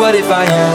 what if I am?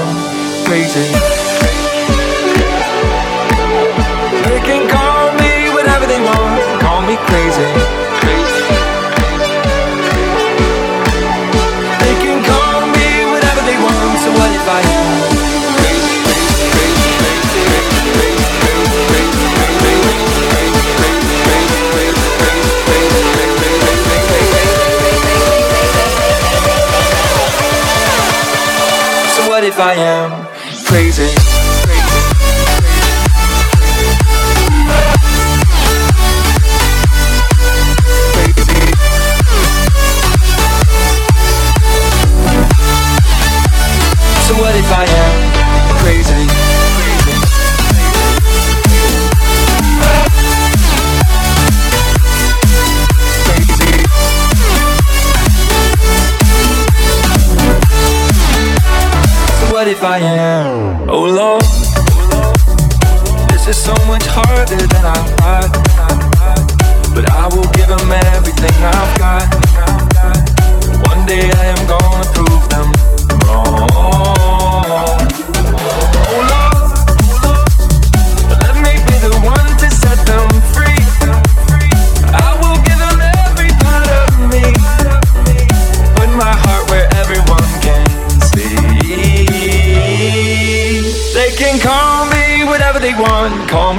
fire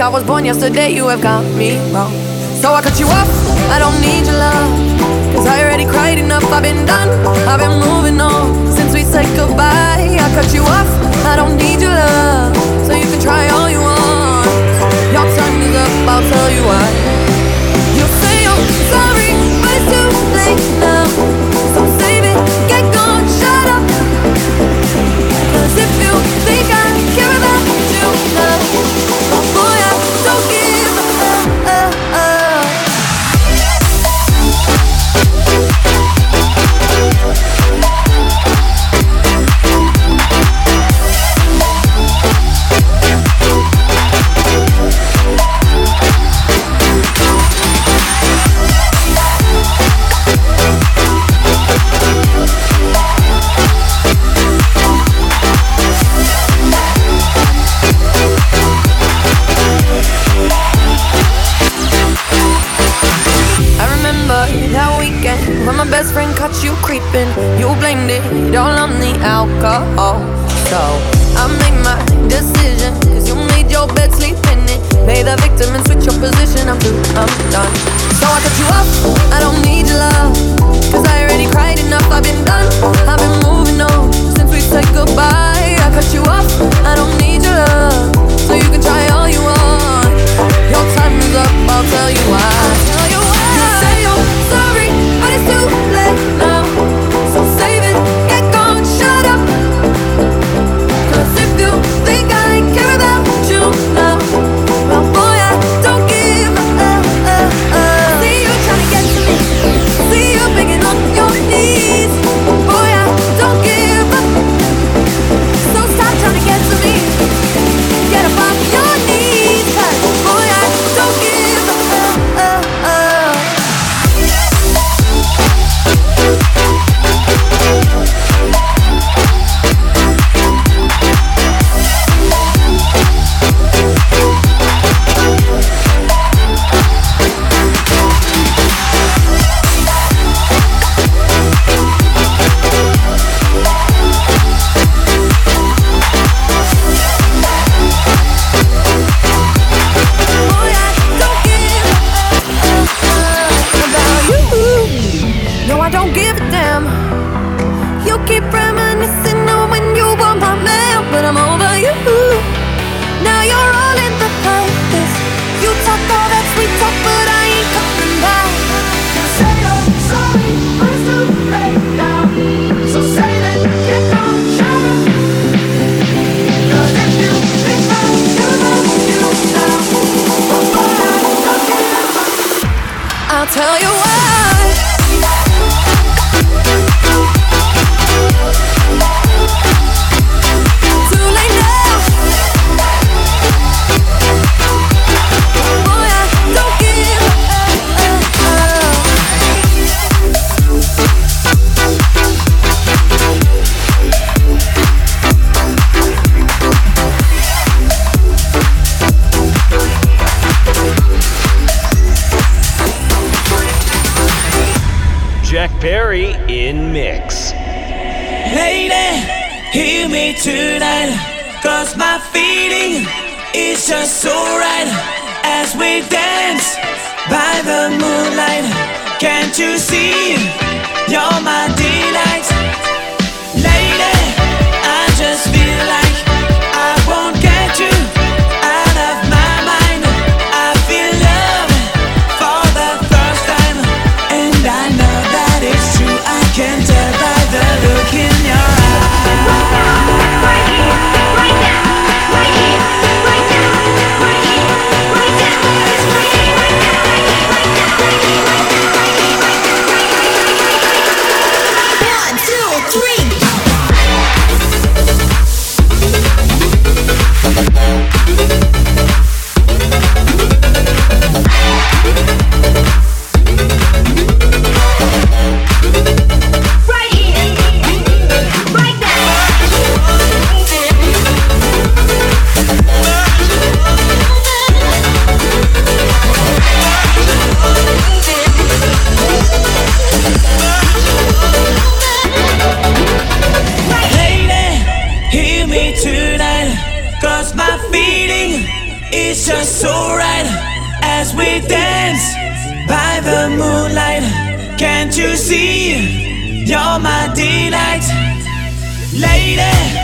I was born yesterday, you have got me wrong. So I cut you off. Lady.